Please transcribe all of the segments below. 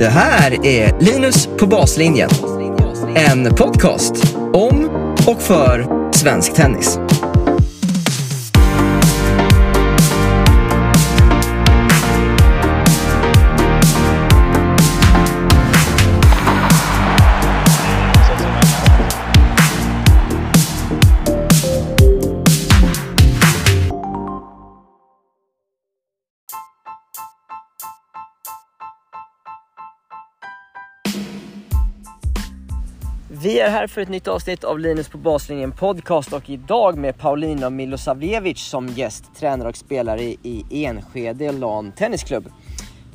Det här är Linus på baslinjen. En podcast om och för svensk tennis. Vi är här för ett nytt avsnitt av Linus på baslinjen podcast och idag med Paulina Milosavljevic som gäst, tränare och spelare i Enskede LAN Tennisklubb.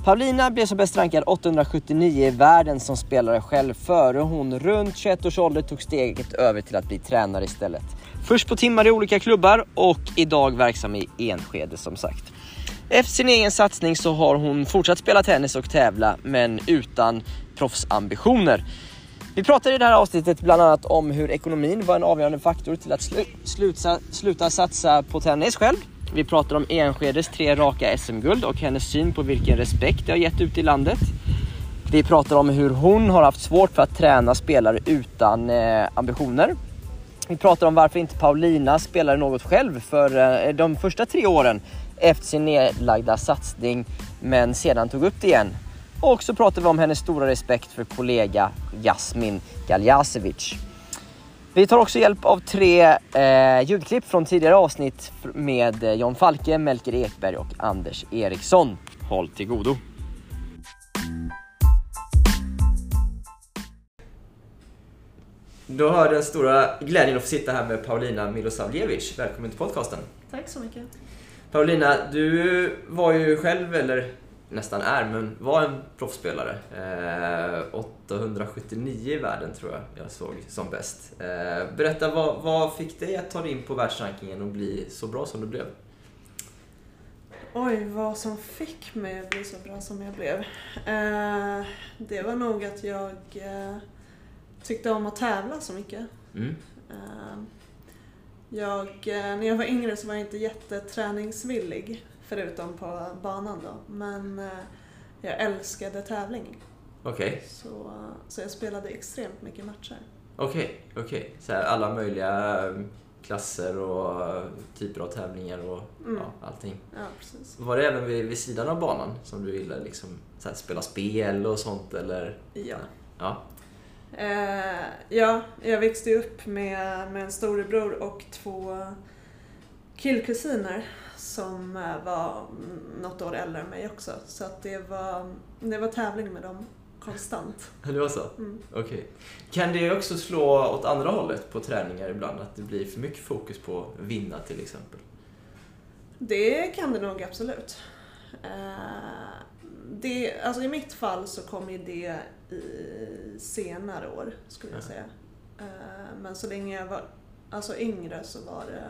Paulina blev som bäst rankad 879 i världen som spelare själv före hon runt 21 års ålder tog steget över till att bli tränare istället. Först på timmar i olika klubbar och idag verksam i Enskede som sagt. Efter sin egen satsning så har hon fortsatt spela tennis och tävla men utan proffsambitioner. Vi pratar i det här avsnittet bland annat om hur ekonomin var en avgörande faktor till att slu sluta, sluta satsa på tennis själv. Vi pratar om Enskedes tre raka SM-guld och hennes syn på vilken respekt det har gett ut i landet. Vi pratar om hur hon har haft svårt för att träna spelare utan eh, ambitioner. Vi pratar om varför inte Paulina spelade något själv för eh, de första tre åren efter sin nedlagda satsning men sedan tog upp det igen. Och så pratar vi om hennes stora respekt för kollega Jasmin Galjasevic. Vi tar också hjälp av tre eh, ljudklipp från tidigare avsnitt med eh, John Falke, Melker Ekberg och Anders Eriksson. Håll till godo! Då har den stora glädjen att få sitta här med Paulina Milosavljevic. Välkommen till podcasten. Tack så mycket. Paulina, du var ju själv, eller nästan är, men var en proffsspelare. Eh, 879 i världen tror jag jag såg som bäst. Eh, berätta, vad, vad fick dig att ta dig in på världsrankingen och bli så bra som du blev? Oj, vad som fick mig att bli så bra som jag blev? Eh, det var nog att jag eh, tyckte om att tävla så mycket. Mm. Eh, jag, eh, när jag var yngre så var jag inte jätteträningsvillig, förutom på banan då. Men eh, jag älskade tävling. Okej, Så, så jag spelade extremt mycket matcher. okej, okej. Så här, alla möjliga eh, klasser och typer av tävlingar och Mm. ja, allting. Ja, precis. Var det även vid, vid sidan av banan som du ville liksom, så här, spela spel och sånt eller? Ja. Ja. Eh, ja, jag växte upp med, med en storebror och två killkusiner som eh, var något år äldre än mig också. Så att det var, det var tävling med dem konstant. Det var så? Mm. Okej. Kan det också slå åt andra hållet på träningar ibland? Att det blir för mycket fokus på att vinna till exempel? Det kan det nog absolut. Eh, det, alltså I mitt fall så kom ju det i senare år, skulle jag Ja. säga. Eh, men så länge jag var alltså yngre så var det,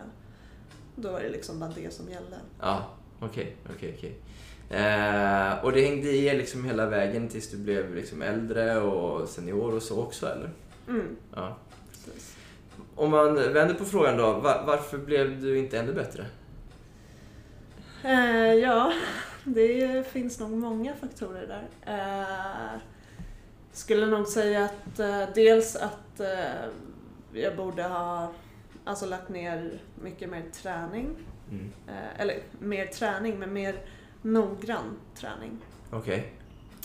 då var det liksom bara det som gällde. Ja, okej, okej, okej. Eh, och det hängde i liksom hela vägen tills du blev liksom äldre och senior och så också eller? Mm, Ja. precis. Om man vänder på frågan då, va- varför blev du inte ännu bättre? Eh, ja, det finns nog många faktorer där. Eh, skulle nog säga att eh, dels att eh, jag borde ha alltså, lagt ner mycket mer träning. Mm. Eh, eller mer träning, men mer noggrann träning. Okej.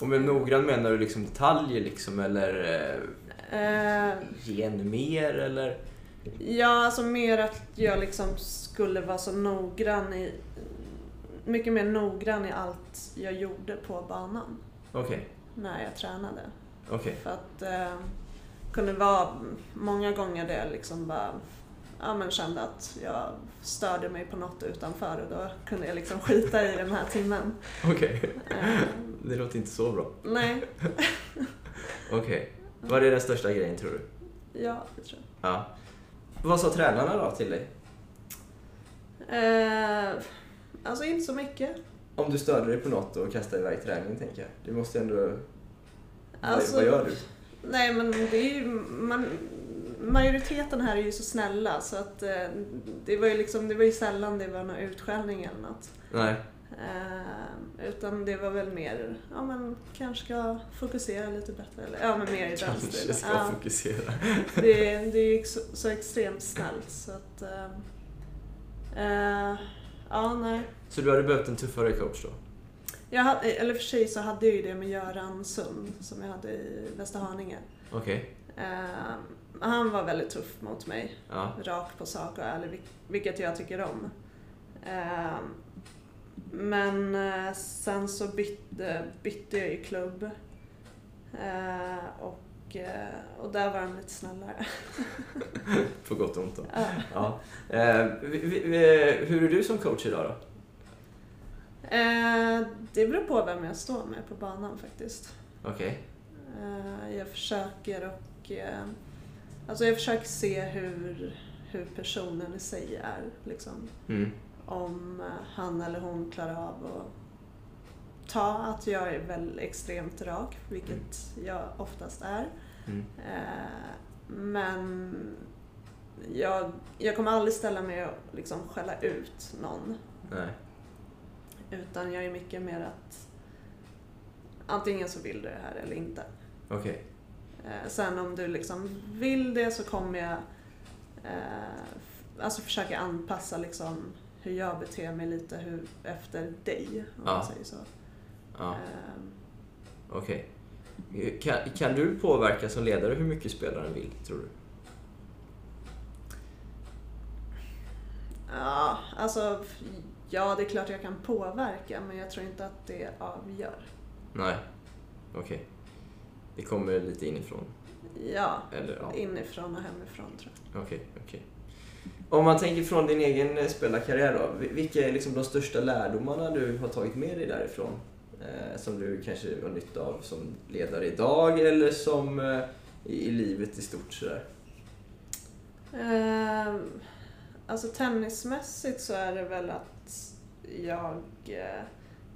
Och med noggrann menar du liksom detaljer liksom eller eh, Eh, ge ännu mer eller? ja, alltså mer att jag liksom skulle vara så noggrann i mycket mer noggrann i allt jag gjorde på banan Okej, när jag tränade. okej. För att eh, kunde vara många gånger där jag liksom bara ja, men kände att jag störde mig på något utanför och då kunde jag liksom skita i den här timmen. Okej. Eh, Det låter inte så bra. nej, Okej. Vad är den största grejen tror du? ja, det tror jag. Ja. Vad sa tränarna då till dig? Eh, alltså inte så mycket. Om du störde dig på något och kastade iväg träningen tänker jag. Du måste ändå... Alltså- vad gör du? Nej men det är ju, man, majoriteten här är ju så snälla så att eh, det var ju liksom, det var ju sällan det var någon utskällning eller något. Nej. Eh, utan det var väl mer, ja men kanske ska fokusera lite bättre. Eller, ja men mer i den Kanske ska Ja, fokusera. det, det gick så, så extremt snällt så att... Eh, eh, ja, nej. Så du hade behövt en tuffare coach då? Jag hade, eller för sig så hade jag ju det med Göran Sund som jag hade i Västerhaninge. Okej. Eh, han var väldigt tuff mot mig. Ja. Rak på sak och ärlig, vil- vilket jag tycker om. Eh, men eh, sen så bytte, bytte jag ju klubb. Eh, och, eh, och där var han lite snällare. På gott och ont då. Ja. Ja. Eh, vi, hur är du som coach idag då? Det beror på vem jag står med på banan faktiskt. Okej. Eh, jag försöker och... Alltså jag försöker se hur, hur personen i sig är. Liksom. Mm. Om eh, han eller hon klarar av att ta att jag är väl extremt rak, vilket jag oftast är. Mm. Eh, men jag, jag kommer aldrig ställa mig och liksom skälla ut någon. Nej. Utan jag är mycket mer att antingen så vill du det här eller inte. Okej. Eh, sen om du liksom vill det så kommer jag eh, alltså försöka anpassa liksom hur jag beter mig lite hur, efter dig, om Ja. man säger så. Ja. Eh, Okej. Kan, kan du påverka som ledare hur mycket spelaren vill, tror du? ja, alltså ja, det är klart jag kan påverka men jag tror inte att det avgör. Nej. Okej. Det kommer lite inifrån? Ja, Eller ja. inifrån och hemifrån tror jag. Okej, okej. Om man tänker från din egen eh, spelarkarriär då. vi- Vilka är liksom de största lärdomarna du har tagit med dig därifrån? Eh, som du kanske har nytta av som ledare idag eller som eh, i, i livet i stort sådär? Eh, alltså tennismässigt så är det väl att jag, eh,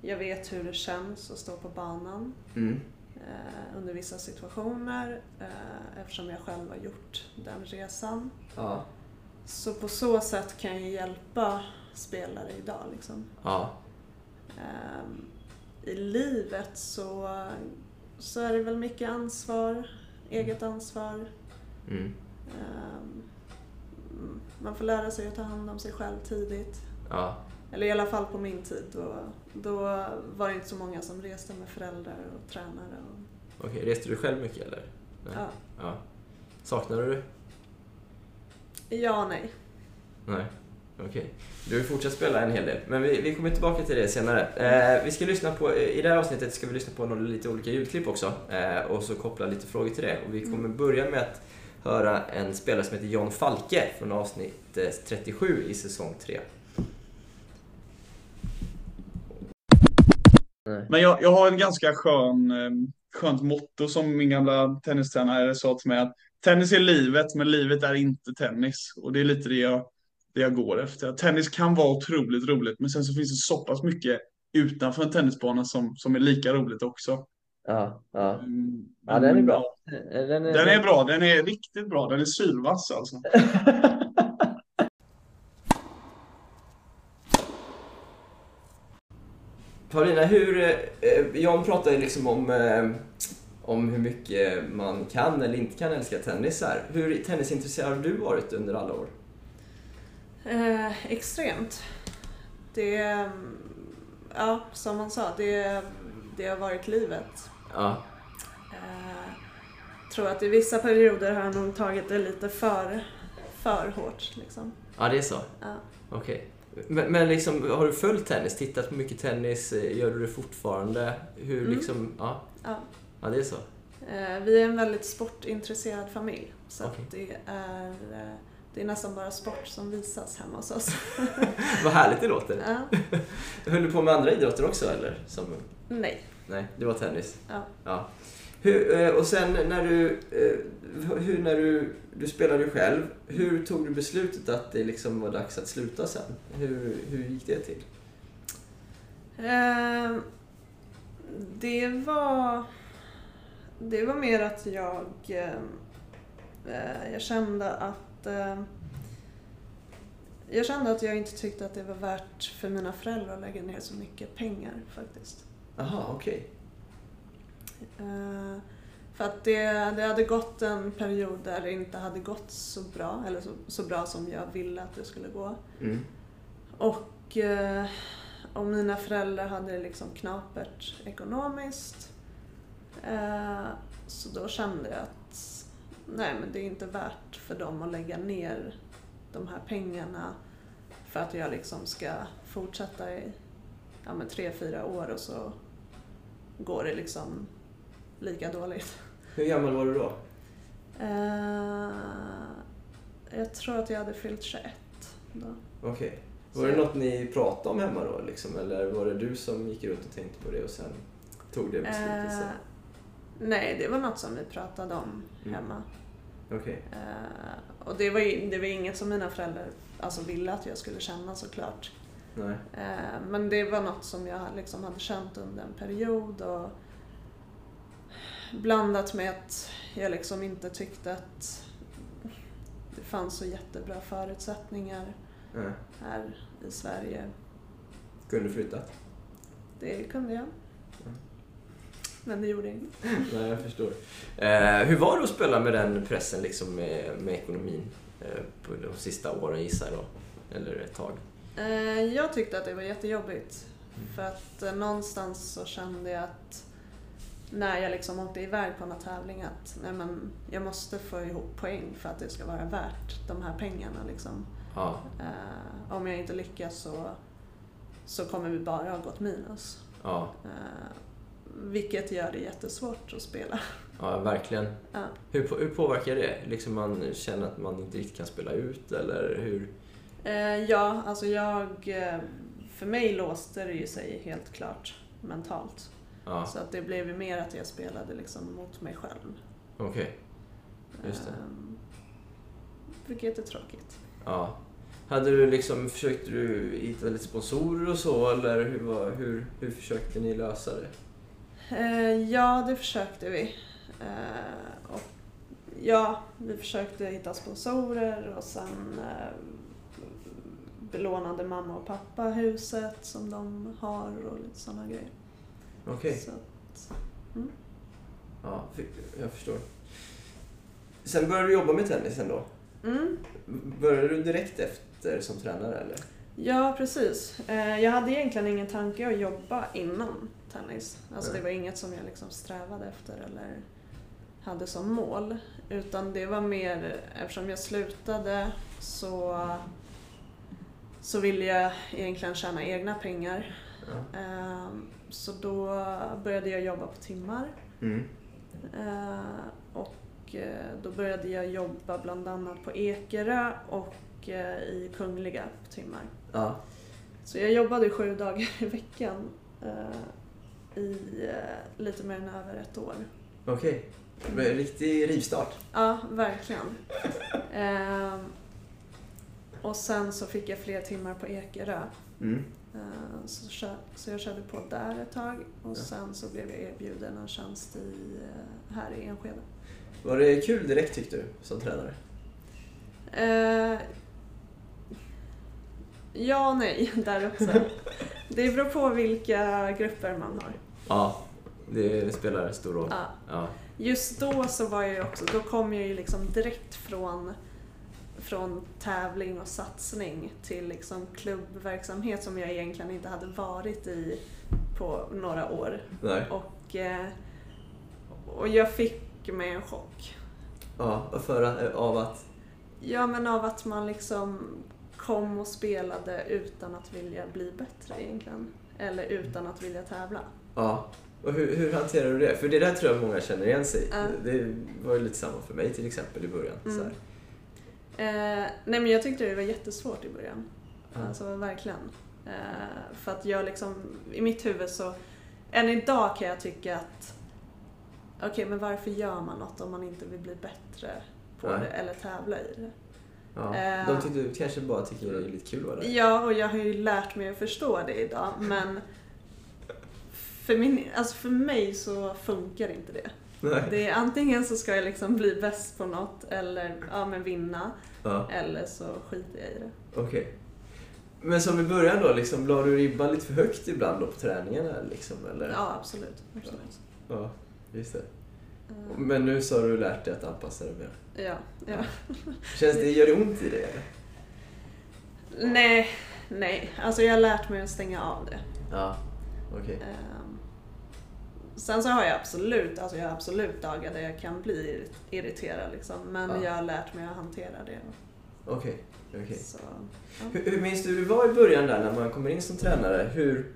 jag vet hur det känns att stå på banan Mm. Eh, under vissa situationer eh, eftersom jag själv har gjort den resan. Ja. Så på så sätt kan jag hjälpa spelare idag. Liksom. Ja. Ehm, I livet så, så är det väl mycket ansvar, eget ansvar. Mm. Ehm, mm, man får lära sig att ta hand om sig själv tidigt. Ja. Eller i alla fall på min tid. Då, då var det inte så många som reste med föräldrar och tränare. Och, Okej, reste du själv mycket eller? Nej. ja. Ja. Saknar du ja och nej. Nej. Okej. Du har fortsatt spela en hel del, men vi, vi kommer tillbaka till det senare. Eh, vi ska lyssna på, I det här avsnittet ska vi lyssna på några lite olika ljudklipp också eh, och så koppla lite frågor till det. Och vi kommer börja med att höra en spelare som heter John Falke från avsnitt eh, 37 i säsong 3. Men jag, jag har en ganska skön, eh, skönt motto som min gamla tennistränare sa till mig att tennis är livet, men livet är inte tennis. Och det är lite det jag, det jag går efter. Att tennis kan vara otroligt roligt, men sen så finns det så pass mycket utanför en tennisbana som, som är lika roligt också. Ja, ja. Mm, Ja, den är bra. Den Den är bra, den är riktigt bra, den är sylvass alltså. Paulina, hur, eh, John pratade liksom om, eh, om hur mycket man kan eller inte kan älska tennis. Här. Hur tennisintresserad har du varit under alla år? Eh, extremt. Det, ja, som man sa, det, det har varit livet. Ja, Eh, tror att i vissa perioder har jag nog tagit det lite för, för hårt. Liksom. ja det är så. Ja. Okej. Men, men liksom, har du följt tennis? Tittat på mycket tennis? Eh, Gör du det fortfarande? Hur Mm. liksom, ja, Ja. ja det är så. Eh, vi är en väldigt sportintresserad familj. Så att det, är, eh, det är nästan bara sport som visas hemma hos oss. Vad härligt det låter. ja. Höll du på med andra idrotter också eller? Som, Nej. nej, det var tennis. Ja. Ja. Hur, eh, och sen när du, eh, hur, när du, du spelade själv, hur tog du beslutet att det liksom var dags att sluta sen? Hur, hur gick det till? Eh, det var... Det var mer att jag... Eh, jag kände att... Eh, jag kände att jag inte tyckte att det var värt för mina föräldrar att lägga ner så mycket pengar faktiskt. Jaha, okej. Eh, för att det, det hade gått en period där det inte hade gått så bra, eller så, så bra som jag ville att det skulle gå. Mm. Och, eh, och mina föräldrar hade det liksom knapert ekonomiskt. Eh, så då kände jag att nej men det är inte värt för dem att lägga ner de här pengarna för att jag liksom ska fortsätta i ja, men tre, fyra år och så går det liksom lika dåligt. Hur gammal var du då? Eh, jag tror att jag hade fyllt 21 då. Okej. Så Var det något ni pratade om hemma då liksom? Eller var det du som gick runt och tänkte på det och sen tog det beslutet Eh, sen? nej, det var något som vi pratade om Mm. hemma. Okej. Eh, och det var, ju, det var inget som mina föräldrar alltså, ville att jag skulle känna såklart. Nej. Eh, men det var något som jag liksom hade känt under en period och blandat med att jag liksom inte tyckte att det fanns så jättebra förutsättningar Nej. här i Sverige. Kunde du flyttat? Det kunde jag. Mm. Men det gjorde inget. Nej, jag förstår. Eh, hur var det att spela med den pressen liksom med, med ekonomin eh, på de sista åren gissar jag då? Eller ett tag? Eh, Jag tyckte att det var jättejobbigt. För att eh, någonstans så kände jag att när jag liksom åkte iväg på någon tävling att nej men, jag måste få ihop poäng för att det ska vara värt de här pengarna. Liksom. Ja. Eh, om jag inte lyckas så, så kommer vi bara ha gått minus. Ja, Eh, vilket gör det jättesvårt att spela. ja verkligen. Ja. Hur, hur påverkar det? Liksom man känner att man inte riktigt kan spela ut eller hur? Eh, ja, alltså jag... För mig låste det ju sig helt klart mentalt. Ja, Så att det blev ju mer att jag spelade liksom mot mig själv. okej. Just det. Ehm, Vilket är tråkigt. Ja. Hade du liksom, försökte du hitta lite sponsorer och så eller hur, var, hur, hur försökte ni lösa det? Eh, Ja, det försökte vi. Eh, Och ja, vi försökte hitta sponsorer och sen eh, belånade mamma och pappa huset som de har och lite sådana grejer. Okej, Så, ja, fi- jag förstår. Sen började du jobba med tennisen då? mm. Började du direkt efter som tränare eller? Ja, precis. Eh, Jag hade egentligen ingen tanke att jobba inom tennis. Alltså det var inget som jag liksom strävade efter eller hade som mål. Utan det var mer, eftersom jag slutade så, så ville jag egentligen tjäna egna pengar. Ja. Eh, Så då började jag jobba på timmar. Mm. Eh, Och eh, då började jag jobba bland annat på Ekerö och eh, i Kungliga på timmar. Ja. Så jag jobbade sju dagar i veckan eh, i eh, lite mer än över ett år. Okej. Men Riktig rivstart. Ja, verkligen. Eh, och sen så fick jag fler timmar på Ekerö. Mm. Eh, så, så jag körde på där ett tag och sen så blev jag erbjuden en tjänst i, eh, här i Enskede. Var det kul direkt tyckte du som tränare? Eh, ja och nej, där också. Det beror på vilka grupper man har. Ja, det spelar stor roll. Ja. Ja. Just då så var jag ju också, då kom jag ju liksom direkt från, från tävling och satsning till liksom klubbverksamhet som jag egentligen inte hade varit i på några år. Nej. Och, eh, och jag fick mig en chock. Ja, för, av att... Ja men av att man liksom kom och spelade utan att vilja bli bättre egentligen. Eller utan att vilja tävla. Ja. Och hur, hur hanterar du det? För det där tror jag många känner igen sig i. Ja. Det var ju lite samma för mig till exempel i början. Mm. Så här. Eh, nej men jag tyckte det var jättesvårt i början. Ja. Alltså verkligen. Eh, för att jag liksom, i mitt huvud så, än idag kan jag tycka att okej men varför gör man något om man inte vill bli bättre på Nej. det eller tävla i det? Ja. Eh. De tyckte, kanske bara tycker det är lite kul där. Ja, och jag har ju lärt mig att förstå det idag men för, min, alltså för mig så funkar inte det. Nej. Det är antingen så ska jag liksom bli bäst på något eller ja, men vinna. Ja, Eller så skiter jag i det. okej. Men som i början då, liksom, la du ribban lite för högt ibland då på träningarna? Liksom, eller? Ja, absolut. absolut. ja, just det. Eh, Men nu så har du lärt dig att anpassa dig mer. Ja, ja. Känns det, gör det ont i dig eller? Nej, nej. Alltså jag har lärt mig att stänga av det. Ja, okej. Ehm, Sen så har jag absolut, alltså jag har absolut dagar där jag kan bli irriterad liksom. Men Ja. jag har lärt mig att hantera det. Okej, okej. Så, ja. Hur, hur minns du hur det var i början där när man kommer in som tränare? Hur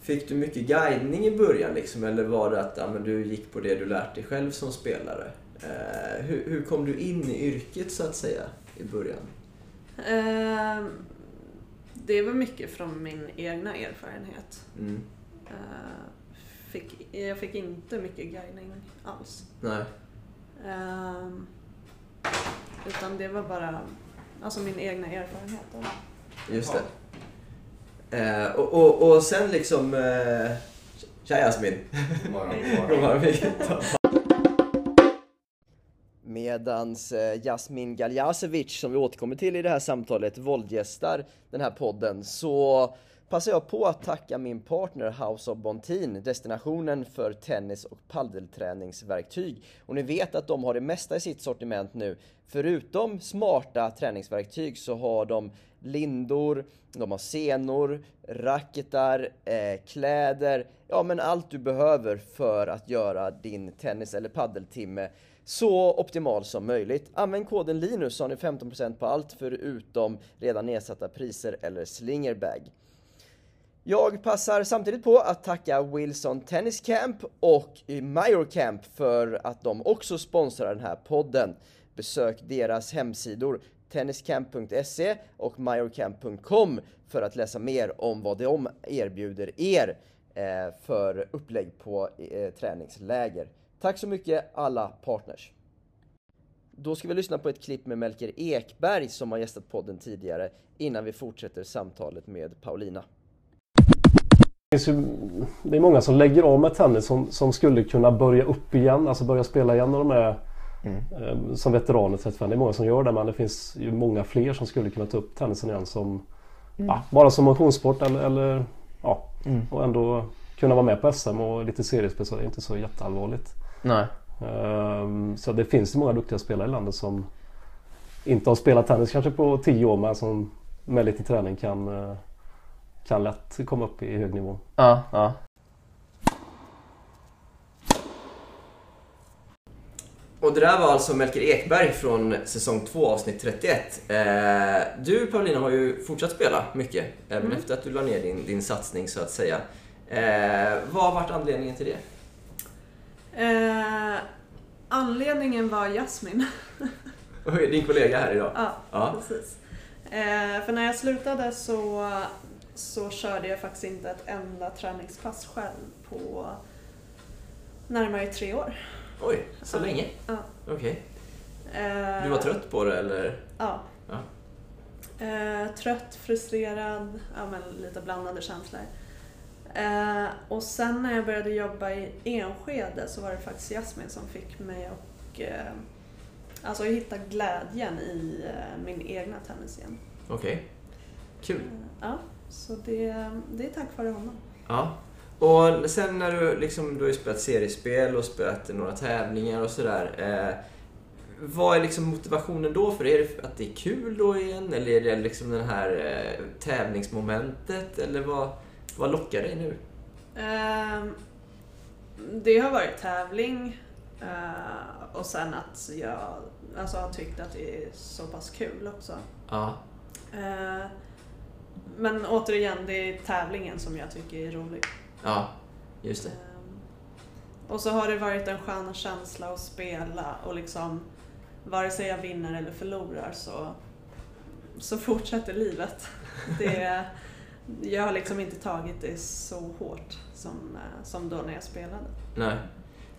Fick du mycket guidning i början liksom? Eller var det att ja, men du gick på det du lärt dig själv som spelare? Eh, hur, hur kom du in i yrket så att säga i början? Ehm, det var mycket från min egna erfarenhet. Mm. Eh, fick, jag fick inte mycket guidning alls. Nej. Ehm, utan det var bara alltså min egna erfarenhet. det. Just det. Eh, och, och, och sen liksom... Eh, tja Jasmin. God morgon, god morgon. Medans eh, Jasmin Galjasevic, som vi återkommer till i det här samtalet, våldgästar den här podden, så passar jag på att tacka min partner House of Bontin, destinationen för tennis och paddelträningsverktyg. Och ni vet att de har det mesta i sitt sortiment nu. Förutom smarta träningsverktyg så har de lindor, de har senor, racketar, eh, kläder, ja men allt du behöver för att göra din tennis eller paddeltimme så optimal som möjligt. Använd koden LINUS så har ni 15% på allt förutom redan nedsatta priser eller slingerbag. Jag passar samtidigt på att tacka Wilson Tennis Camp och Major Camp för att de också sponsrar den här podden. Besök deras hemsidor tenniscamp.se och majorcamp.com för att läsa mer om vad de erbjuder er eh, för upplägg på eh, träningsläger. Tack så mycket alla partners! Då ska vi lyssna på ett klipp med Melker Ekberg som har gästat podden tidigare innan vi fortsätter samtalet med Paulina. Det, finns ju, det är många som lägger av med tennis som, som skulle kunna börja upp igen, alltså börja spela igen när de är eh, som veteraner 35. Det är många som gör det men det finns ju många fler som skulle kunna ta upp tennisen igen som ja, bara som motionssport eller, eller ja, och ändå kunna vara med på SM och lite seriespel så det är inte så jätteallvarligt. Nej. Ehm, Så det finns ju många duktiga spelare i landet som inte har spelat tennis kanske på 10 år men som med lite träning kan, eh, kan lätt komma upp i hög nivå. Ja, ja. Och det där var alltså Melker Ekberg från säsong 2 avsnitt 31. Eh, du Paulina har ju fortsatt spela mycket, även efter att du la ner din, din satsning så att säga. Eh, vad har varit anledningen till det? Eh, anledningen var Jasmin. Din kollega här idag. Ja, Ja. precis. Eh, för när jag slutade så, så körde jag faktiskt inte ett enda träningspass själv på närmare tre år. Oj, så Ja. länge? Ja. Okej. Eh, Du var trött på det eller? Ja. Ja. Eh, trött, frustrerad, ja, men lite blandade känslor. Eh, och sen när jag började jobba i Enskede så var det faktiskt Jasmin som fick mig att eh, alltså hitta glädjen i min egna tennis igen. Okej. Kul. Eh, ja, så det, det är tack vare honom. Ja. Och sen när du liksom, du har ju spelat seriespel och spelat några tävlingar och sådär. Eh, vad är liksom motivationen då för? Är det att det är kul då igen? Eller är det liksom den här eh, tävlingsmomentet? Eller vad, vad lockar dig nu? Ehm, det har varit tävling eh, och sen att jag alltså, har tyckt att det är så pass kul också. Ja. Men återigen, det är tävlingen som jag tycker är rolig. Ja, just det. Ehm, och så har det varit en skön känsla att spela och liksom vare sig jag vinner eller förlorar så, så fortsätter livet. Det, jag har liksom inte tagit det så hårt som, eh, som då när jag spelade. Nej.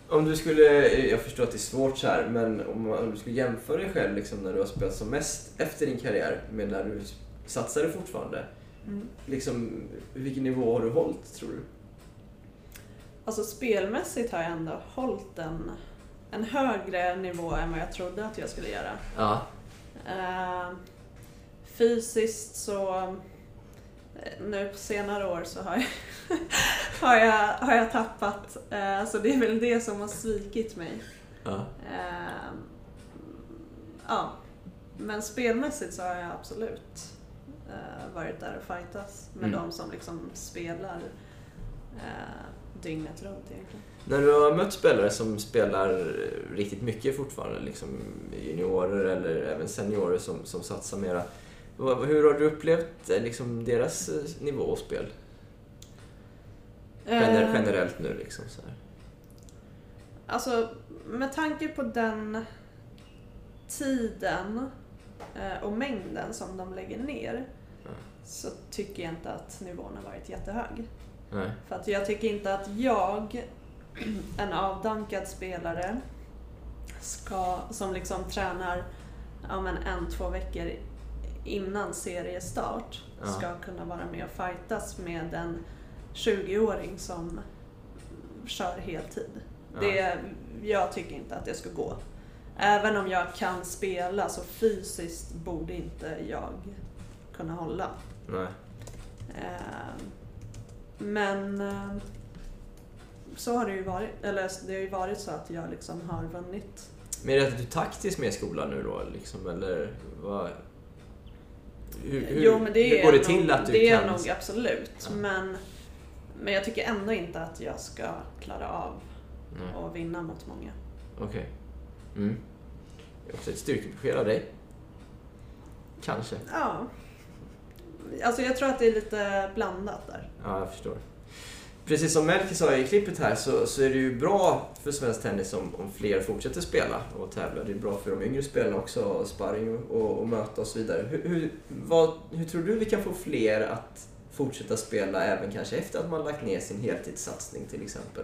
Om du skulle, jag förstår att det är svårt så här, men om, om du skulle jämföra dig själv liksom när du har spelat som mest efter din karriär med när du satsade fortfarande. Liksom, vilken nivå har du hållit tror du? Alltså spelmässigt har jag ändå hållit en en högre nivå än vad jag trodde att jag skulle göra. Ja. Eh, fysiskt så eh, nu på senare år så har jag, har jag, har jag tappat. Eh, så det är väl det som har svikit mig. ja. Eh, ja. Men spelmässigt så har jag absolut varit där och fightas med Mm. de som liksom spelar eh, dygnet runt egentligen. När du har mött spelare som spelar riktigt mycket fortfarande, liksom juniorer eller även seniorer som, som satsar mera. Hur har du upplevt eh, liksom, deras eh, nivå och spel? Gener- Eh, generellt nu liksom så här. Alltså, med tanke på den tiden eh, och mängden som de lägger ner Så tycker jag inte att nivån har varit jättehög. Nej. För att jag tycker inte att jag, en avdankad spelare, ska, som liksom tränar ja, men en, två veckor innan seriestart, Ja. ska kunna vara med och fightas med en 20-åring som kör heltid. Ja. Det, jag tycker inte att det ska gå. Även om jag kan spela så fysiskt borde inte jag kunna hålla. Nej. Eh, Men eh, så har det ju varit. Eller det har ju varit så att jag liksom har vunnit. Men är det att du är taktisk med skolan nu då? Liksom, eller vad? Hur, hur, jo men det hur går det nog, till att du det kan? är nog absolut. Ja. Men, men jag tycker ändå inte att jag ska klara av Nej. att vinna mot många. Okej. Mm. Det är också ett styrkebesked av dig. Kanske. Ja. Alltså jag tror att det är lite blandat där. Ja, jag förstår. Precis som Melker sa i klippet här så, så är det ju bra för svensk tennis om, om fler fortsätter spela och tävla. Det är bra för de yngre spelarna också, sparring och, och, möta och så vidare. Hur, hur, vad, hur tror du vi kan få fler att fortsätta spela även kanske efter att man lagt ner sin heltidssatsning till exempel?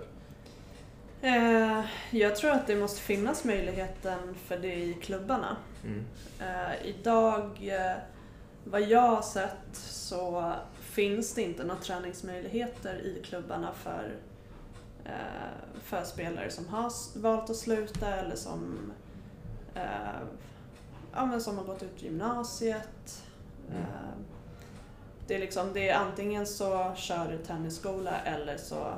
Eh, jag tror att det måste finnas möjligheten för det i klubbarna. Mm. Eh, idag, eh, vad jag har sett, så finns det inte några träningsmöjligheter i klubbarna för, eh, för spelare som har valt att sluta eller som, eh, ja, men som har gått ut gymnasiet. Mm. Det, är liksom, det är antingen så kör du tennisskola eller så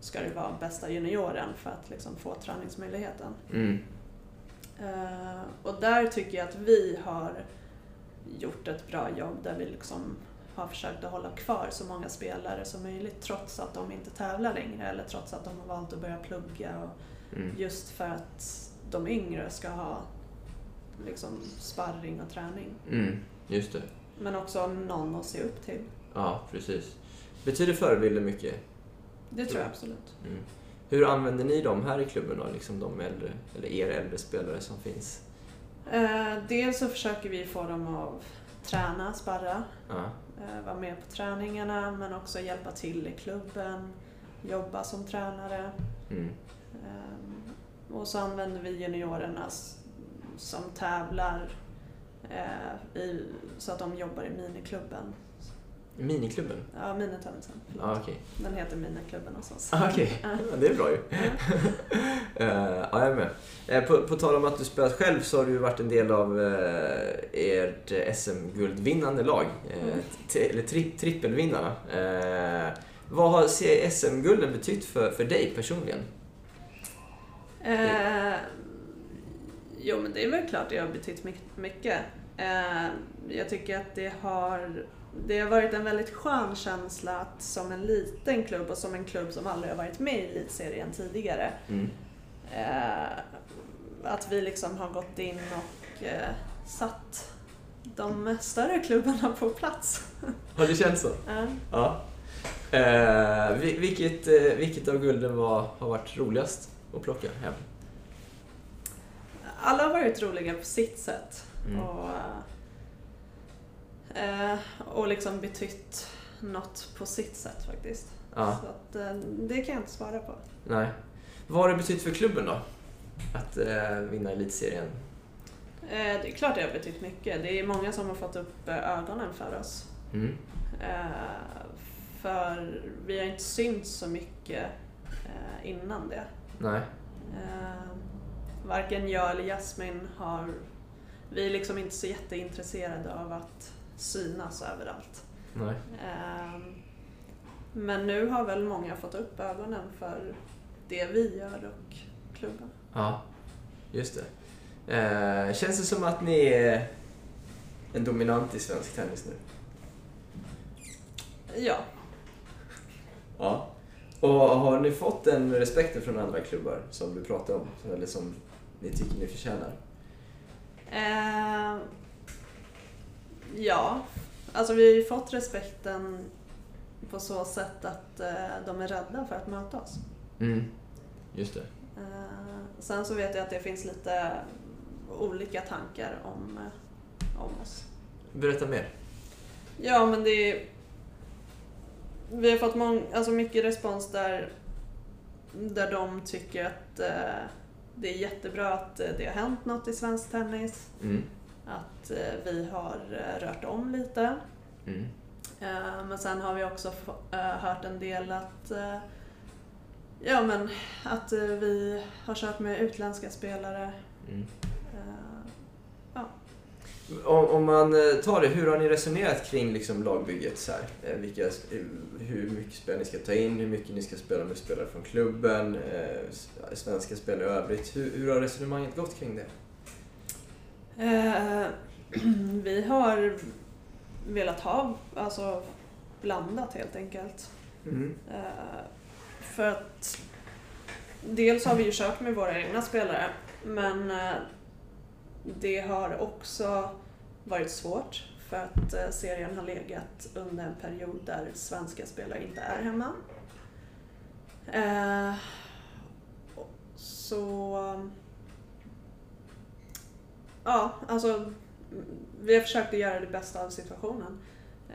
ska du vara bästa junioren för att liksom få träningsmöjligheten. Mm. Och där tycker jag att vi har gjort ett bra jobb där vi liksom har försökt att hålla kvar så många spelare som möjligt trots att de inte tävlar längre eller trots att de har valt att börja plugga. Och Mm. just för att de yngre ska ha liksom sparring och träning. Mm. Just det. Men också någon att se upp till. Ja, precis. Betyder förebilder mycket? Det tror jag absolut. Mm. Hur använder ni dem här i klubben då? Liksom de äldre, eller er äldre spelare som finns? Eh, dels så försöker vi få dem att träna, sparra, eh, vara med på träningarna men också hjälpa till i klubben, jobba som tränare. Mm. Eh, och så använder vi juniorerna som tävlar eh, i, så att de jobbar i miniklubben. Miniklubben? Ja, minitennisen. Ja, okej. Den heter Miniklubben hos oss. Ah, Okej, Ja. ja, det är bra ju. Eh, ja, jag är med. Eh, på, på tal om att du spelat själv så har du varit en del av uh, ert SM-guldvinnande lag. Mm. eller tri, trippelvinnarna. Vad har SM-gulden betytt för, för dig personligen? Jo, men det är väl klart det har betytt mycket- jag tycker att det har, det har varit en väldigt skön känsla att som en liten klubb och som en klubb som aldrig har varit med i elitserien tidigare, Mm. eh, att vi liksom har gått in och eh, satt de större klubbarna på plats. Har det känts så? Ja. Ja. Eh, vi- vilket, eh, vilket av gulden var, har varit roligast att plocka hem? Alla har varit roliga på sitt sätt. Mm. Och, eh, och liksom betytt något på sitt sätt faktiskt. Ja. Så att, eh, det kan jag inte svara på. Nej. Vad har det betytt för klubben då? Att eh, vinna elitserien? Eh, det är klart det har betytt mycket. Det är många som har fått upp eh, ögonen för oss. Mm. Eh, för vi har inte synts så mycket eh, innan det. Nej. Eh, varken jag eller Jasmin har... Vi är liksom inte så jätteintresserade av att synas överallt. Nej. Eh, men nu har väl många fått upp ögonen för det vi gör och klubben. Ja, just det. Eh, känns det som att ni är en dominant i svensk tennis nu? Ja, Ja. Och har ni fått den respekten från andra klubbar som du pratar om? Eller som ni tycker ni förtjänar? Eh, ja, alltså vi har ju fått respekten på så sätt att eh, de är rädda för att möta oss. Mm. Just det. Eh, sen så vet jag att det finns lite olika tankar om, eh, om oss. Berätta mer. Ja, men det är... Vi har fått mång, alltså mycket respons där, där de tycker att eh, det är jättebra att eh, det har hänt något i svensk tennis. Mm. Att eh, vi har eh, rört om lite. Mm. Eh, Men sen har vi också hört en del att, ja, men att vi har kört med utländska spelare. Mm. Eh, Om, om man tar det, hur har ni resonerat kring liksom lagbygget? Så här? Vilka, hur mycket spel ni ska ta in, hur mycket ni ska spela med spelare från klubben, svenska spelare i övrigt. Hur, hur har resonemanget gått kring det? Eh, vi har velat ha alltså, blandat helt enkelt. Mm. Eh, för att dels har vi ju kört med våra egna spelare men eh, det har också varit svårt för att eh, serien har legat under en period där svenska spelare inte är hemma. Eh, så... Ja, alltså vi har försökt att göra det bästa av situationen.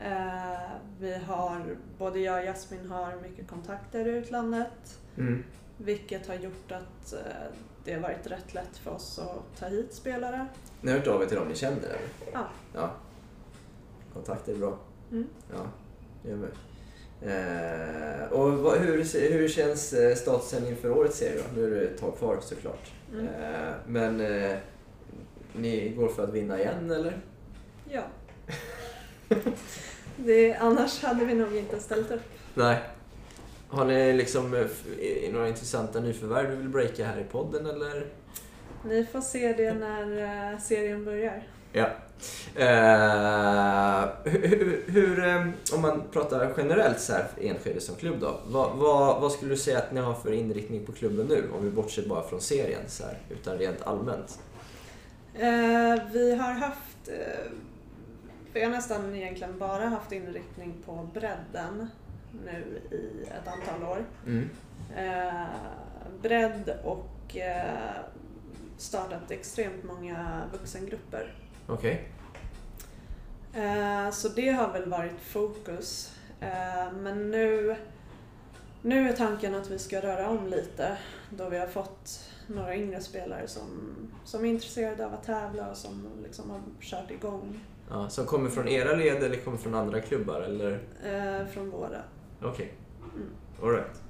Eh, vi har, både jag och Jasmin har mycket kontakter i utlandet. Mm. Vilket har gjort att eh, det har varit rätt lätt för oss att ta hit spelare. Ni har hört av er till dem ni känner eller? Ja. ja. Kontakt är bra. Mm. Ja, det gör vi. Eh, och vad, hur, hur känns eh, statusen inför årets serie då? Nu är det ett tag kvar såklart. Mm. Eh, men eh, ni går för att vinna igen eller? Ja. det, annars hade vi nog inte ställt upp. Nej. Har ni liksom eh, några intressanta nyförvärv du vill breaka här i podden eller? Ni får se det när eh, serien börjar. Ja. Eh, hur, hur, eh, om man pratar generellt så här Enskede som klubb då. Vad, vad, vad skulle du säga att ni har för inriktning på klubben nu? Om vi bortser bara från serien så här, utan rent allmänt. Eh, vi har haft, eh, vi har nästan egentligen bara haft inriktning på bredden nu i ett antal år. Mm. Eh, bredd och startat extremt många vuxengrupper. Okej. Eh, så det har väl varit fokus. Men nu, nu är tanken att vi ska röra om lite då vi har fått några yngre spelare som, som är intresserade av att tävla och som liksom har kört igång Ja, som kommer från era led eller kommer från andra klubbar eller? eh, från våra. Okej. Mm. Alright.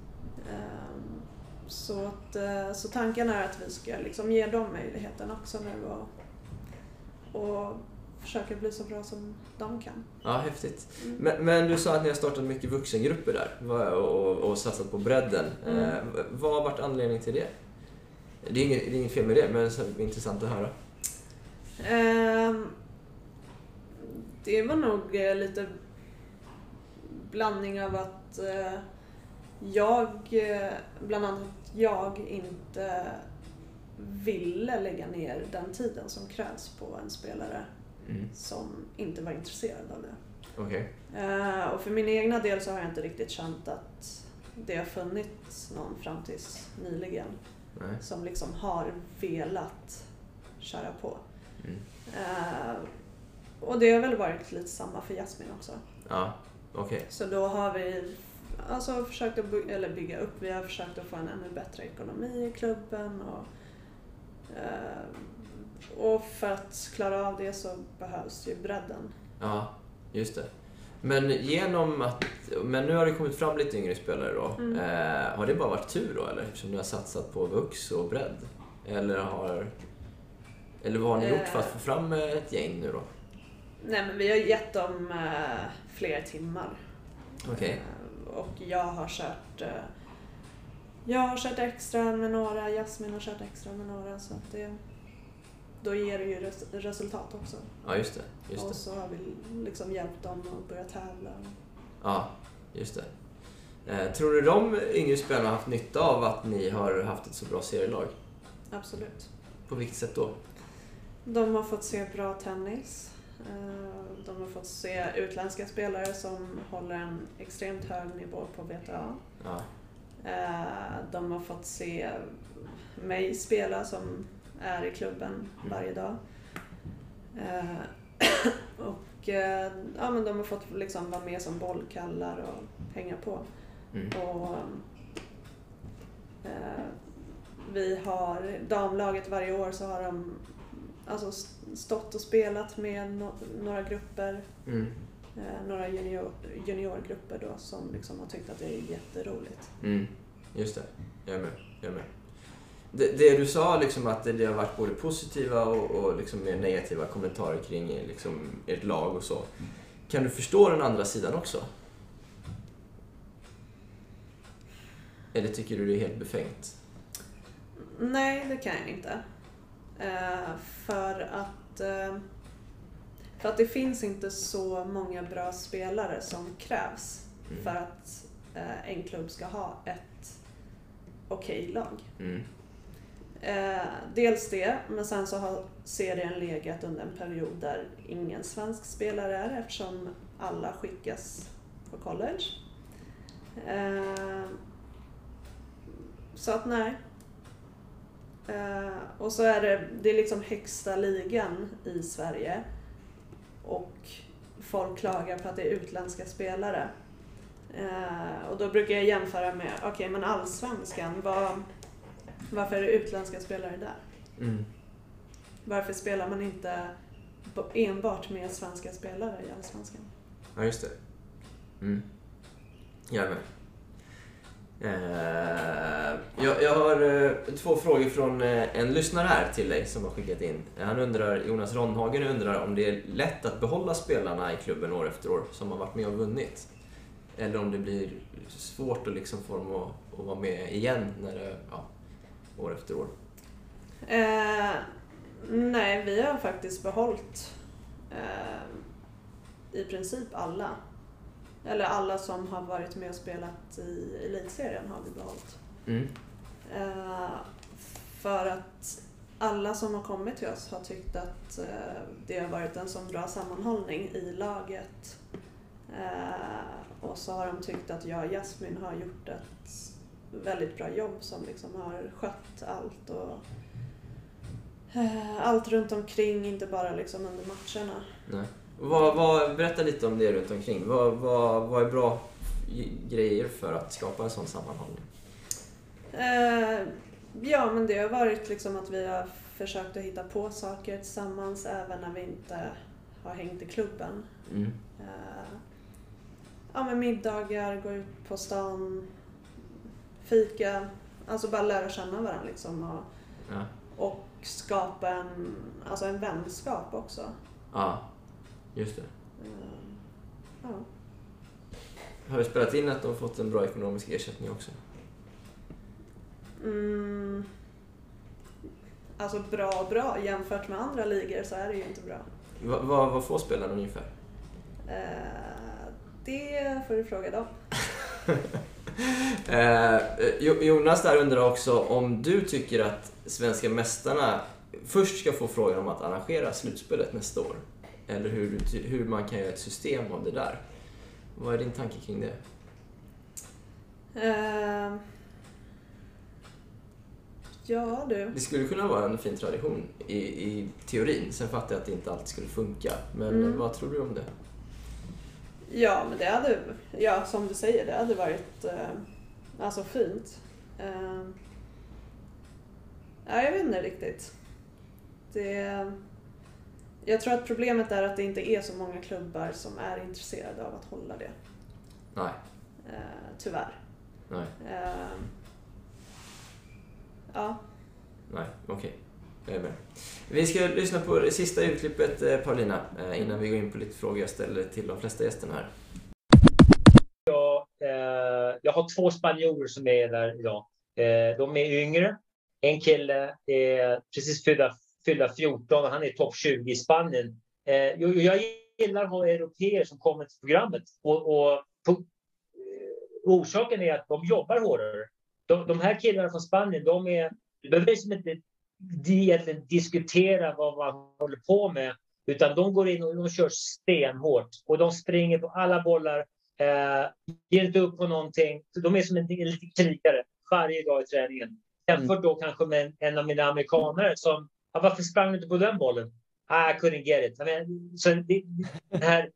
Ehm, Så, att, eh, så tanken är att vi ska liksom ge dem möjligheten också nu och, och försöka bli så bra som de kan. Ja, häftigt. Mm. Men, men du sa att ni har startat mycket vuxengrupper där vad- och, och satsat på bredden. Mm. Eh, vad har varit anledningen till det? Det är inget, det är inget fel med det, men det är intressant att höra. Ehm, det var nog eh, lite blandning av att eh, jag, eh, bland annat jag, inte ville lägga ner den tiden som krävs på en spelare Mm. som inte var intresserad av det. Okej. Eh, och för min egna del så har jag inte riktigt känt att det har funnits någon fram tills nyligen Nej. som liksom har velat köra på. Mm. Eh, och det har väl varit lite samma för Jasmin också. Ja, okej. Så då har vi alltså försökt att by- eller bygga upp, vi har försökt att få en ännu bättre ekonomi i klubben. Och, eh, och för att klara av det så behövs ju bredden. Ja, just det. Men genom att... Men nu har det kommit fram lite yngre spelare då. Mm. Eh, har det bara varit tur då eller? Eftersom ni har satsat på vux och bredd? Eller har... Eller vad har ni gjort för att få fram eh, ett gäng nu då? Nej men vi har gett dem eh, fler timmar. Okej. Eh, och jag har kört eh, jag har kört extra med några, Jasmin har kört extra med några så att det då ger det ju res resultat också. Ja, just det. Just och så har vi liksom hjälpt dem att börja tävla. Ja, just det. Eh, tror du de yngre spelarna har haft nytta av att ni har haft ett så bra serielag? Absolut. På vilket sätt då? De har fått se bra tennis. Eh, De har fått se utländska spelare som håller en extremt hög nivå på VTA. Ja, Eh, De har fått se mig spela som är i klubben varje dag. Eh, Och eh, ja, men de har fått liksom vara med som bollkallar och hänga på. mm. Och, eh, vi har, damlaget varje år så har de alltså st- stått och spelat med no- några grupper, Mm. eh, några junior, juniorgrupper då som liksom har tyckt att det är jätteroligt. Mm. Just det. Jag är med. Jag är med. Det, det du sa, liksom att det, det har varit både positiva och, och liksom mer negativa kommentarer kring liksom, ert lag och så. Kan du förstå den andra sidan också? Eller tycker du det är helt befängt? Nej, det kan jag inte. Eh, för att eh, för att det finns inte så många bra spelare som krävs Mm. för att eh, en klubb ska ha ett okej lag. Mm. Eh, dels det, men sen så har serien legat under en period där ingen svensk spelare är eftersom alla skickas på college. Eh, så att nej. Eh, och så är det, det är liksom högsta ligan i Sverige och folk klagar på att det är utländska spelare. Eh, och då brukar jag jämföra med, okej men allsvenskan, vad, varför är det utländska spelare där? Mm. Varför spelar man inte enbart med svenska spelare i Allsvenskan? Ja, just det. Mm. Jag är med. Eh, jag, jag har eh, två frågor från eh, en lyssnare här till dig som har skickat in. Han undrar, Jonas Ronhagen undrar om det är lätt att behålla spelarna i klubben år efter år som har varit med och vunnit. Eller om det blir svårt att liksom få dem att, att vara med igen när det, ja, år efter år. Eh, nej, vi har faktiskt behållit eh, i princip alla. Eller alla som har varit med och spelat i elitserien har vi behållit. Mm. Eh, för att alla som har kommit till oss har tyckt att eh, det har varit en sån bra sammanhållning i laget. Eh, och så har de tyckt att jag och Jasmin har gjort ett väldigt bra jobb som liksom har skött allt och eh, allt runt omkring, inte bara liksom under matcherna. Nej. Vad, vad, berätta lite om det runt omkring. Vad, vad, vad är bra grejer för att skapa en sån sammanhållning? Eh, ja, men det har varit liksom att vi har försökt att hitta på saker tillsammans även när vi inte har hängt i klubben. Mm. Eh, ja, men middagar, gå ut på stan, fika, alltså bara lära känna varandra liksom och, Ja. och skapa en, alltså en vänskap också. ja, just det. Eh, ja. Har du spelat in att de har fått en bra ekonomisk ersättning också? Mm, alltså bra och bra, jämfört med andra ligor så är det ju inte bra. Va, vad, vad får spelarna ungefär? Eh, det får du fråga dem. Eh, Jo- Jonas där undrar också om du tycker att svenska mästarna först ska få frågan om att arrangera slutspelet nästa år. Eller hur, hur man kan göra ett system av det där. Vad är din tanke kring det? Eh, ja du. Det skulle kunna vara en fin tradition i, i teorin. Sen fattar jag att det inte alltid skulle funka. Men Mm. vad tror du om det? Ja, men det hade, ja som du säger, det hade varit eh, alltså fint. Eh, ja, jag vet inte riktigt. Det, jag tror att problemet är att det inte är så många klubbar som är intresserade av att hålla det. Nej. Eh, tyvärr. Nej. Eh, ja. Nej, okej. Jag är med. Vi ska lyssna på det sista utklippet, eh, Paulina, eh, innan vi går in på lite frågor jag ställer till de flesta gästerna här. Jag, eh, jag har två spanjorer som är där idag. Eh, de är yngre. En kille är precis fyllda, fyllda 14 och han är topp 20 i Spanien. Eh, jag, jag gillar att ha europeer som kommer till programmet. Och, och på, eh, orsaken är att de jobbar hårdare. De, de här killarna från Spanien, de är... Du behöver liksom inte egentligen diskutera vad man håller på med. Utan de går in och de kör stenhårt. Och de springer på alla bollar. Eh, ger inte upp på någonting. De är som en, en liten krigare varje dag i träningen. Jämfört då kanske med en, en av mina amerikanare som, ah, varför sprang du inte på den bollen? Ah, I couldn't get it. I mean, så det, den här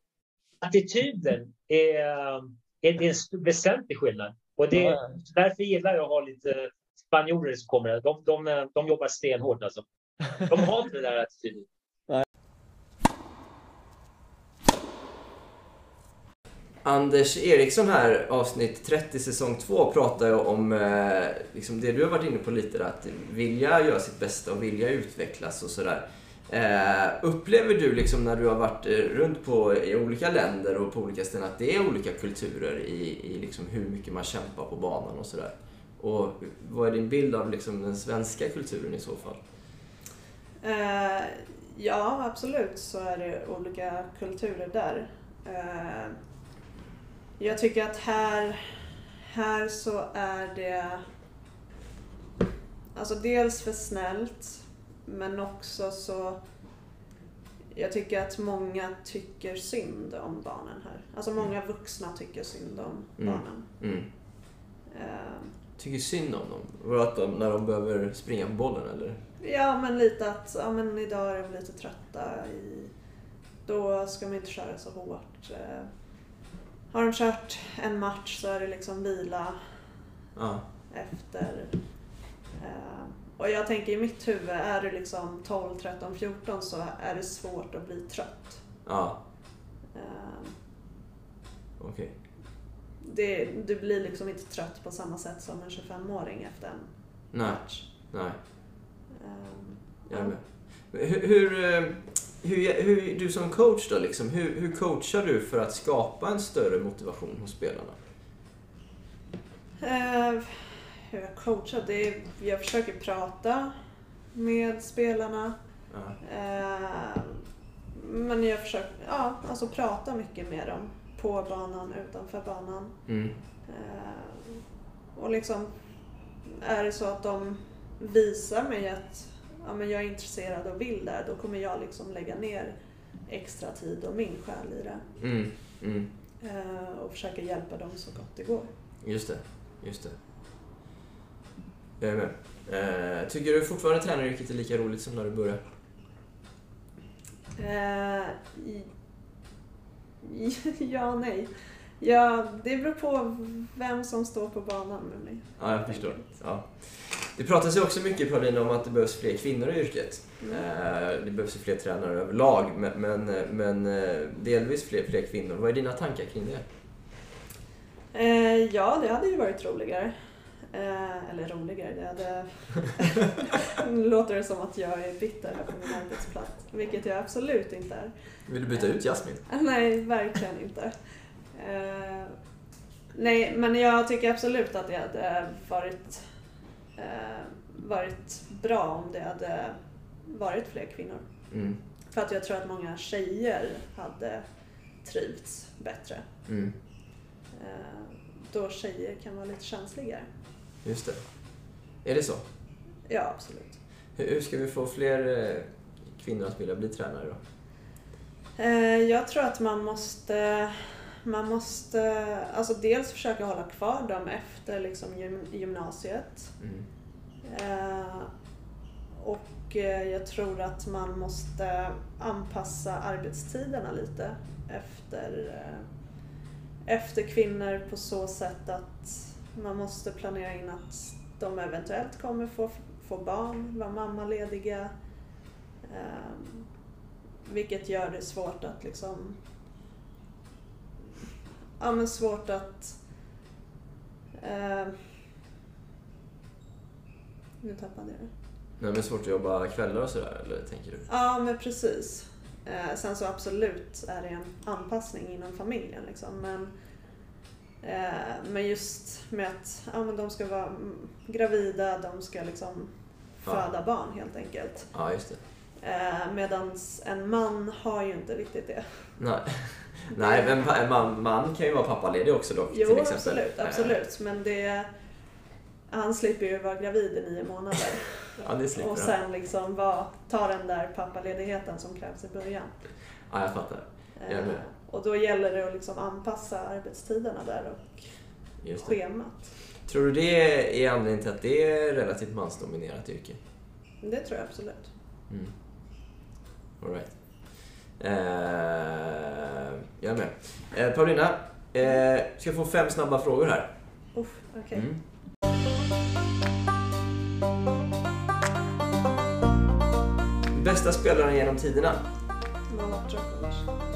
attityden är, är, är en väsentlig skillnad. Och det, därför gillar jag att ha lite spanjorer som kommer. De, de, de jobbar stenhårt alltså. De har inte den där attityden. Anders Eriksson här, avsnitt 30 säsong 2, pratar ju om eh, liksom det du har varit inne på lite, att vilja göra sitt bästa och vilja utvecklas och sådär. Eh, upplever du liksom när du har varit eh, runt på, i olika länder och på olika ställen att det är olika kulturer i, i liksom hur mycket man kämpar på banan och sådär? Och vad är din bild av liksom den svenska kulturen i så fall? Eh, ja, absolut så är det olika kulturer där. Eh, jag tycker att här, här så är det alltså dels för snällt men också så jag tycker att många tycker synd om barnen här. Alltså många vuxna tycker synd om Mm. barnen. Mm. Eh, Tycker synd om dem? Var att de, när de behöver springa på bollen eller? Ja, men lite att ja, men idag är de lite trötta. I, då ska man inte köra så hårt. Eh, har de kört en match så är det liksom vila Ja. efter. Eh, och jag tänker i mitt huvud, är du liksom 12, 13, 14 så är det svårt att bli trött. Ja, Eh, okej. Det, du blir liksom inte trött på samma sätt som en 25-åring efter en Nej, match. nej. Eh, Jag är med. Hur, hur, eh, hur, hur, du som coach då, liksom, hur, hur coachar du för att skapa en större motivation hos spelarna? Eh, hur jag coachar? Det är, jag försöker prata med spelarna. Ja. Eh, men jag försöker ja, alltså prata mycket med dem. På banan, utanför banan. Mm. Eh, och liksom, är det så att de visar mig att ja, men jag är intresserad och vill det, då kommer jag liksom lägga ner extra tid och min själ i det. Mm. Mm. Eh, och försöka hjälpa dem så gott det går. Just det, just det. Jag är med. Eh, tycker du fortfarande tränaryrket är lika roligt som när du började? Eh, ja, nej. Ja, det beror på vem som står på banan med mig. Ja, jag förstår. Ja. Det pratas ju också mycket Paulina om att det behövs fler kvinnor i yrket. Eh, det behövs ju fler tränare överlag, men, men, men eh, delvis fler, fler kvinnor. Vad är dina tankar kring det? Eh, ja, det hade ju varit roligare. Eh, eller roligare, det nu låter det som att jag är bitter här på min arbetsplats, vilket jag absolut inte är. Vill du byta ut Jasmin? Nej, verkligen inte. Eh, nej, men jag tycker absolut att det hade varit, eh, varit bra om det hade varit fler kvinnor. Mm. För att jag tror att många tjejer hade trivts bättre. Mm. Eh, då tjejer kan vara lite känsligare. Just det. Är det så? Ja, absolut. Hur, hur ska vi få fler eh, kvinnor att vilja bli tränare då? Eh, jag tror att man måste, man måste alltså dels försöka hålla kvar dem efter liksom gym, gymnasiet. Mm. Eh, och jag tror att man måste anpassa arbetstiderna lite efter, eh, efter kvinnor på så sätt att man måste planera in att de eventuellt kommer få, få barn, vara mammalediga. Eh, vilket gör det svårt att liksom... Ja men svårt att... Eh, nu tappade jag det. Nej, men svårt att jobba kvällar och sådär, eller tänker du? Ja men precis. Eh, sen så absolut är det en anpassning inom familjen liksom. Men, men just med att ja, men de ska vara gravida, de ska liksom Ja. föda barn helt enkelt. Ja, just det. Eh, Medan en man har ju inte riktigt det. Nej, Nej men en man, man kan ju vara pappaledig också dock, Jo, till exempel. absolut, Eh, absolut. Men det, han slipper ju vara gravid i nio månader. Ja, det slipper och sen liksom vara, ta den där pappaledigheten som krävs i början. Ja, jag fattar. Jag är Eh, med. Och då gäller det att liksom anpassa arbetstiderna där och schemat. Tror du det är anledningen till att det är relativt mansdominerat yrke? Det tror jag absolut. Mm. All right. Eh, jag är med. Eh, Paulina, eh, ska få fem snabba frågor här. Uff, okej. Mm. Bästa spelaren genom tiderna? Novak Djokovic.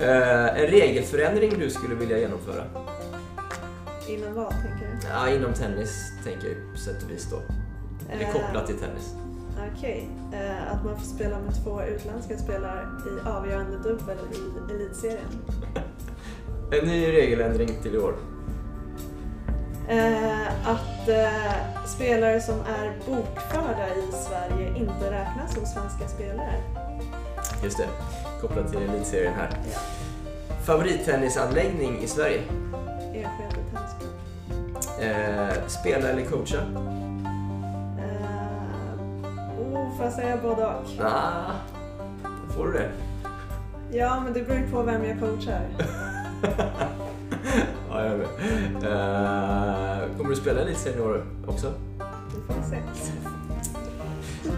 Eh, en regelförändring du skulle vilja genomföra? Innan vad, tänker du? Ja, inom tennis tänker jag på sätt och vis då. Eller Eh, kopplat till tennis. Okej. Eh, att man får spela med två utländska spelare i avgörande dubbel i elitserien. En ny regeländring till i år. Eh, att eh, spelare som är bokförda i Sverige inte räknas som svenska spelare. Just det, kopplat till elitserien här. Ja. Favorittennisanläggning i Sverige? Enskede Tennisklubb. Eh, spela eller coacha? Eh, oh, får jag säga både och? Ah, får du det? Ja, men det beror på vem jag coachar. ja, jag med. Eh, kommer du spela elitserien i år också? Det får vi se.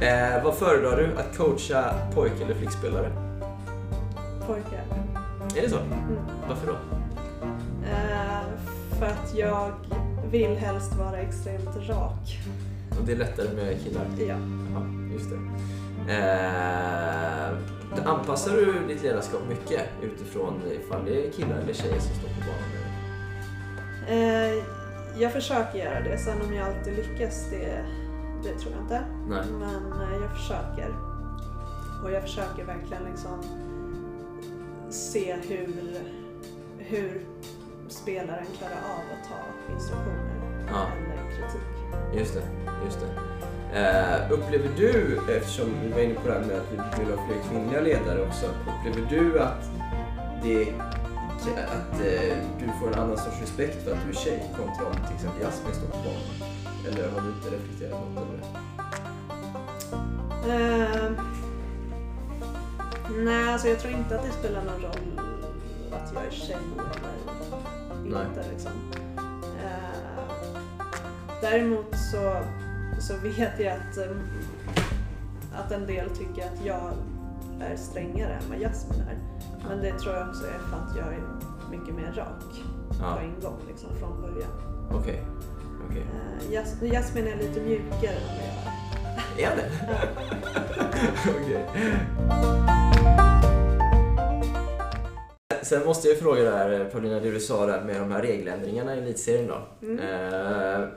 Eh, vad föredrar du? Att coacha pojk eller flickspelare? Pojkar. Är det så? Mm. Varför då? Eh, för att jag vill helst vara extremt rak. Och det är lättare med killar? Ja. Ja, just det. Eh, anpassar du ditt ledarskap mycket utifrån ifall det är killar eller tjejer som står på banan? Eh, jag försöker göra det. Sen om jag alltid lyckas, det, det tror jag inte. Nej. Men eh, jag försöker. Och jag försöker verkligen liksom se hur, hur spelaren klarar av att ta instruktioner Ja. eller kritik. Just det, just det. Eh, upplever du, eftersom vi var inne på det här med att vi vill ha fler kvinnliga ledare också, upplever du att, det, att eh, du får en annan sorts respekt för att du är tjej kontra om till exempel Jasmin banan? Eller har du inte reflekterat något över det? Eh, nej, alltså jag tror inte att det spelar någon roll att jag är tjej eller inte. Nej. Liksom. Eh, däremot så, så vet jag att, eh, att en del tycker att jag är strängare än vad Jasmin är. Men det tror jag också är för att jag är mycket mer rak Ja, på en gång liksom, från början. okej. okej. Eh, Jas- Jasmin är lite mjukare än vad jag är. Är det? Okej. Sen måste jag fråga där Paulina, det du sa där med de här regeländringarna i elitserien då. Mm. Eh,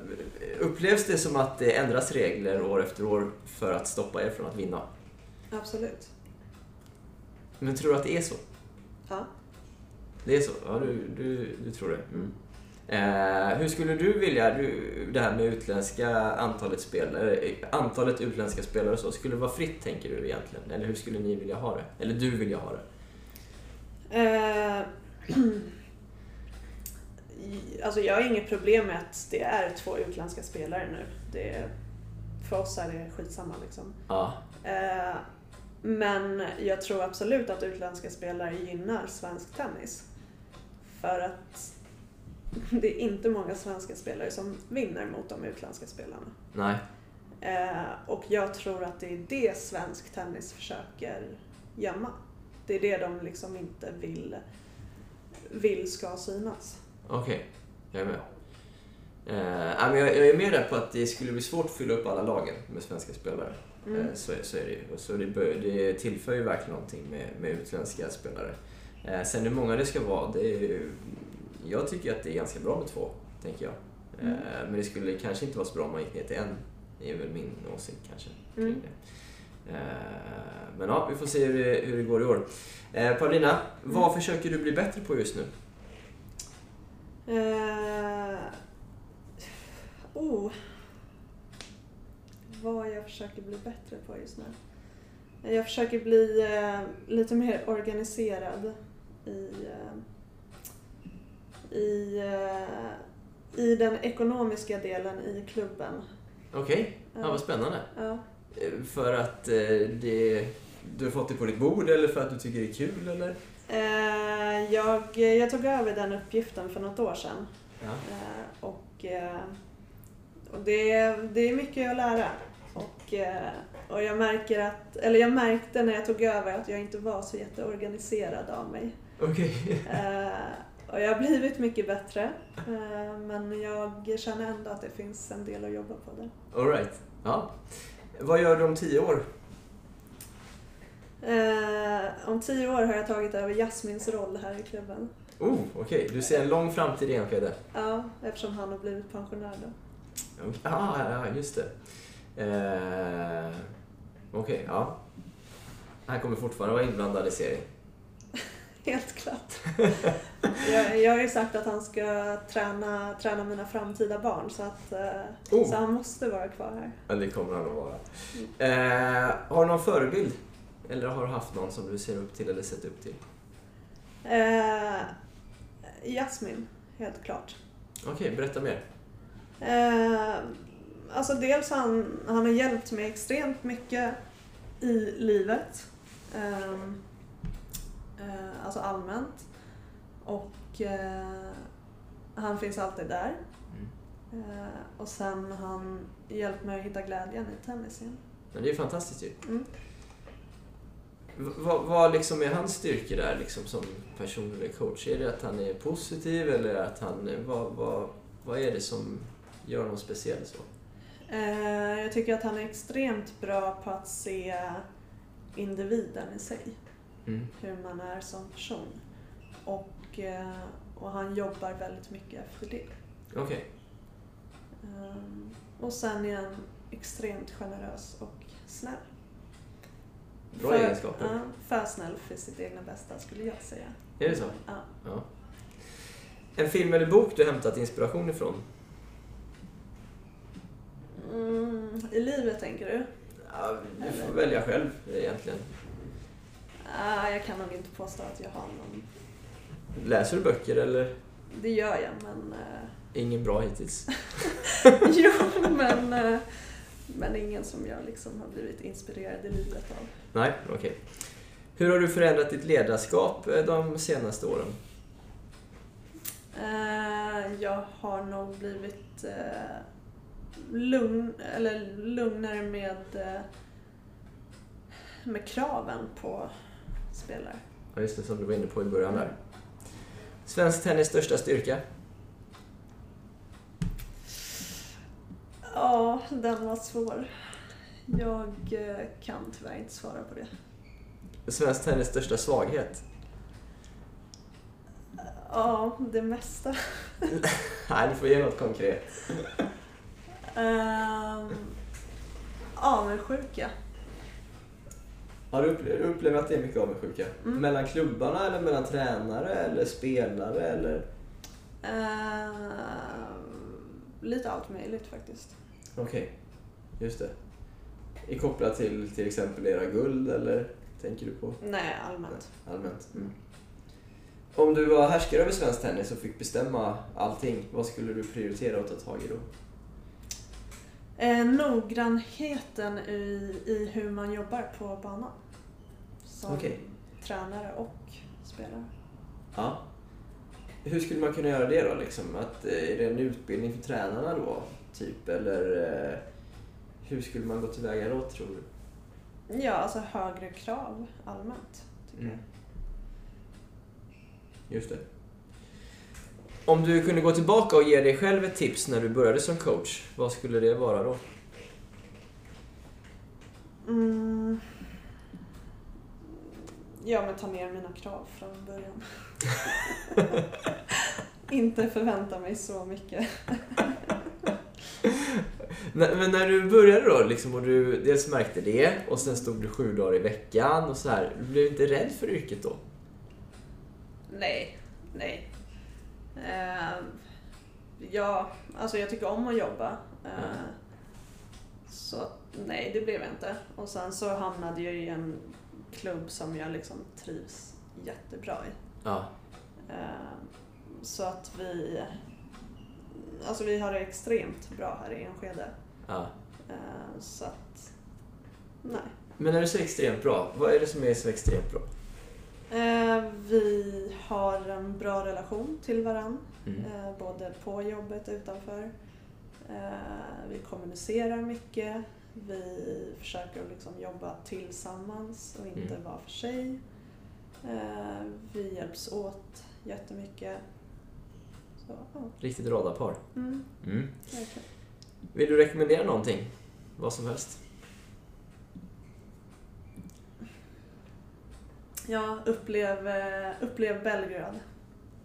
upplevs det som att det ändras regler år efter år för att stoppa er från att vinna? Absolut. Men tror du att det är så? Ja. Det är så? Ja, du, du, du tror det? Mm. Eh, hur skulle du vilja, du, det här med utländska antalet spelare, eh, antalet utländska spelare och så, skulle det vara fritt tänker du egentligen? Eller hur skulle ni vilja ha det? Eller du vilja ha det? Eh, alltså jag har inget problem med att det är två utländska spelare nu. Det, för oss är det skitsamma liksom. Ja, Eh, men jag tror absolut att utländska spelare gynnar svensk tennis. För att det är inte många svenska spelare som vinner mot de utländska spelarna. nej, Eh, och jag tror att det är det svensk tennis försöker gömma. Det är det de liksom inte vill, vill ska synas. okej. Jag är med. Eh, men jag, jag är med där på att det skulle bli svårt att fylla upp alla lagen med svenska spelare. Mm. Eh, så, så är det ju. Så det, bör, det tillför ju verkligen någonting med, med utländska spelare. Eh, sen hur många det ska vara, det är ju, jag tycker att det är ganska bra med två, tänker jag. Eh, Mm. men det skulle kanske inte vara så bra om man gick ner till en, är väl min åsikt kanske. Mm. det. Eh, men ja, vi får se hur det, hur det går i år. Eh, Paulina, vad Mm. försöker du bli bättre på just nu? Eh, oh. Vad jag försöker bli bättre på just nu. Jag försöker bli eh, lite mer organiserad i, eh, i, eh, i den ekonomiska delen i klubben. Okej, ja, Ja. vad spännande. Ja. Eh, För att eh, det, du har fått det på ditt bord eller för att du tycker det är kul eller? Jag, jag tog över den uppgiften för något år sedan. Ja. Och och det, det är mycket att lära. Och, och jag märker att, eller jag märkte när jag tog över att jag inte var så jätteorganiserad av mig. Okej. Och jag har blivit mycket bättre. Eh, men jag känner ändå att det finns en del att jobba på där. Alright. Ja. Vad gör du om tio år? Eh, om tio år har jag tagit över Jasmins roll här i klubben. Oh, okej. Du ser en lång framtid i Enskede? Ja, eftersom han har blivit pensionär då. Okej. Ah, ja, just det. Eh, okej, ja. Han kommer fortfarande vara inblandad i serien. Helt klart. jag, jag har ju sagt att han ska träna, träna mina framtida barn så, att, eh, Oh. så han måste vara kvar här. Ja, det kommer han att vara. Eh, har du någon förebild? Eller har du haft någon som du ser upp till eller sett upp till? Eh, Jasmin, helt klart. Okej, berätta mer. Eh, alltså dels han, han har hjälpt mig extremt mycket i livet. Ehm, eh, alltså allmänt. Och eh, han finns alltid där. Mm. Eh, och sen har han hjälpt mig att hitta glädjen i tennis igen. Men det är ju fantastiskt ju. Mm. Vad, vad liksom är hans styrkor där liksom, som personlig coach? Är det att han är positiv eller att han... Vad, vad, vad är det som gör honom speciell så? Eh, jag tycker att han är extremt bra på att se individen i sig. Mm. hur man är som person. Och, eh, och han jobbar väldigt mycket efter det. Okej. Ehm, och sen är han extremt generös och snäll. Bra för, egenskaper. Ja, för snäll för sitt egna bästa skulle jag säga. Är det så? Ja. Ja. En film eller bok du hämtat inspiration ifrån? Mm, I livet tänker du? Ja, du får välja själv egentligen. Ah, jag kan nog inte påstå att jag har någon. Läser du böcker eller? Det gör jag men... eh, Ingen bra hittills. jo, men, eh, men ingen som jag liksom har blivit inspirerad i livet av. Nej, okej. Hur har du förändrat ditt ledarskap eh, de senaste åren? Jag har nog blivit lugn, eller lugnare med, med kraven på spelare. Ja, just det, som du var inne på i början där. Svensk tennis största styrka? Ja, den var svår. Jag eh, kan tyvärr inte svara på det. Svensk tennis största svaghet? Ja, det mesta. Nej, du får ge något konkret. Um, avundsjuka. Har du upplevt, att det är mycket avundsjuka? Mm. Mellan klubbarna eller mellan tränare eller spelare eller? Ehm, lite allt möjligt faktiskt. Okej, just det. Är kopplat till till exempel era guld eller tänker du på Nej, allmänt. allmänt? Mm. Om du var härskare över svensk tennis och fick bestämma allting, vad skulle du prioritera och ta tag i då? Eh, noggrannheten i, i hur man jobbar på banan. Som Okej. tränare och spelare. Ja. Hur skulle man kunna göra det då? Liksom? Att, eh, är det en utbildning för tränarna då? Typ, eller eh, hur skulle man gå tillväga då, tror du? Ja, alltså högre krav allmänt. Tycker Mm. Just det. Om du kunde gå tillbaka och ge dig själv ett tips när du började som coach, vad skulle det vara då? Mm. Ja, men ta ner mina krav från början. Inte förvänta mig så mycket. Men när du började då liksom, och du dels märkte det och sen stod du sju dagar i veckan och så här. Du blev inte rädd för yrket då? Nej, nej. Uh, ja, alltså jag tycker om att jobba. Uh, så nej, det blev jag inte. Och sen så hamnade jag i en klubb som jag liksom trivs jättebra i. Ja. Uh, så att vi Alltså vi har det extremt bra här i Enskede. Ja. Så att, nej. Men när du säger extremt bra, vad är det som är så extremt bra? Vi har en bra relation till varandra, Mm. både på jobbet och utanför. Vi kommunicerar mycket. Vi försöker liksom jobba tillsammans och inte Mm. vara för sig. Vi hjälps åt jättemycket. Så, ja. Riktigt radarpar. Mm, Mm. Vill du rekommendera någonting? Vad som helst? Ja, upplev, eh, upplev Belgrad.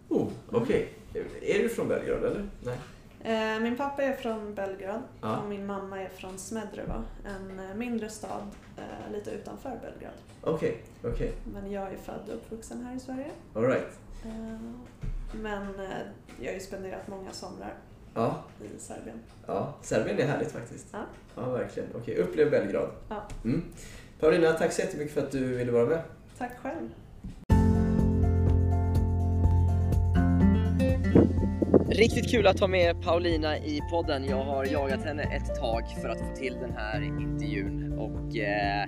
Oh, okej. Är du från Belgrad eller? Nej. Eh, Min pappa är från Belgrad Ja. och min mamma är från Smedreva, en mindre stad eh, lite utanför Belgrad. Okej, okej. Men jag är född och uppvuxen här i Sverige. Alright. Eh, Men jag har ju spenderat många somrar Ja, i Serbien. ja. Serbien är härligt faktiskt. Ja. Ja, verkligen. Okej, upplev Belgrad. Ja. Mm. Paulina, tack så jättemycket för att du ville vara med. Tack själv. Riktigt kul att ha med Paulina i podden. Jag har jagat henne ett tag för att få till den här intervjun och eh,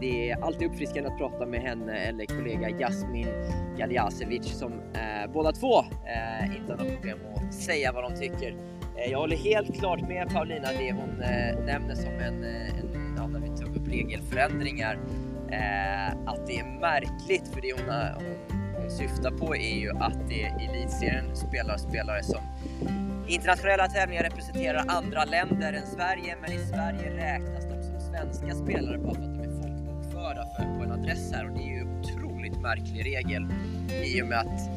det är alltid uppfriskande att prata med henne eller kollega Jasmin Galjasevic som eh, båda två eh, inte har något problem att säga vad de tycker. Eh, jag håller helt klart med Paulina det hon eh, nämner som en, eh, en ja, när vi tog upp regelförändringar eh, att det är märkligt för det hon, har- hon, hon syftar på är ju att det i elitserien spelar spelare som internationella tävlingar representerar andra länder än Sverige men i Sverige räknas de som svenska spelare bara för att de är folkbokförda för, på en adress här och det är ju en otroligt märklig regel i och med att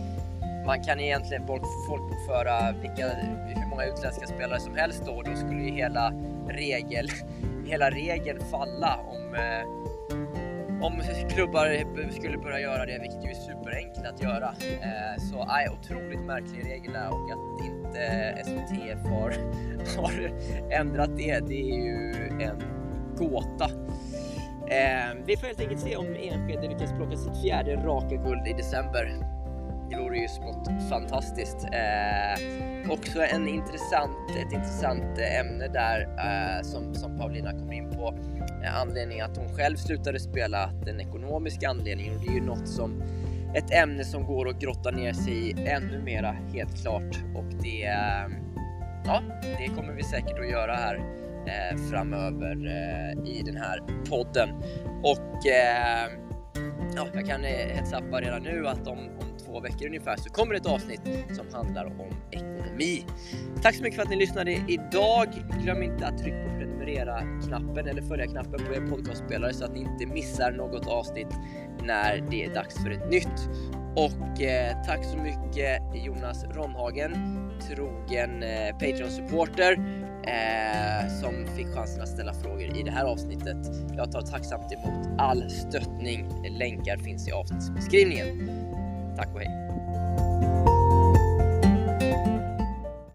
man kan egentligen folkbokföra vilka, hur många utländska spelare som helst då och då skulle ju hela, regel, hela regeln falla om eh, om klubbar skulle börja göra det, vilket ju är superenkelt att göra. Eh, så nej, otroligt märklig regel där och att inte SVTF har, har ändrat det, det är ju en gåta. Eh, vi får helt enkelt se om Enskede lyckas plocka sitt fjärde raka guld i december. Det vore ju smått fantastiskt. Eh, också en intressant, ett intressant eh, ämne där eh, som, som Paulina kommer in på. Eh, anledningen att hon själv slutade spela, den ekonomiska anledningen. Och det är ju något som ett ämne som går att grotta ner sig i ännu mera helt klart. Och det, eh, ja, det kommer vi säkert att göra här eh, framöver eh, i den här podden. Och eh, ja, jag kan eh, redan nu att om, om två veckor ungefär så kommer ett avsnitt som handlar om ekonomi. Tack så mycket för att ni lyssnade idag. Glöm inte att trycka på prenumerera-knappen eller följa-knappen på er podcastspelare så att ni inte missar något avsnitt när det är dags för ett nytt. Och eh, tack så mycket Jonas Ronhagen, trogen eh, Patreon-supporter eh, som fick chansen att ställa frågor i det här avsnittet. Jag tar tacksamt emot all stöttning. Länkar finns i avsnittsbeskrivningen. Tack och hej!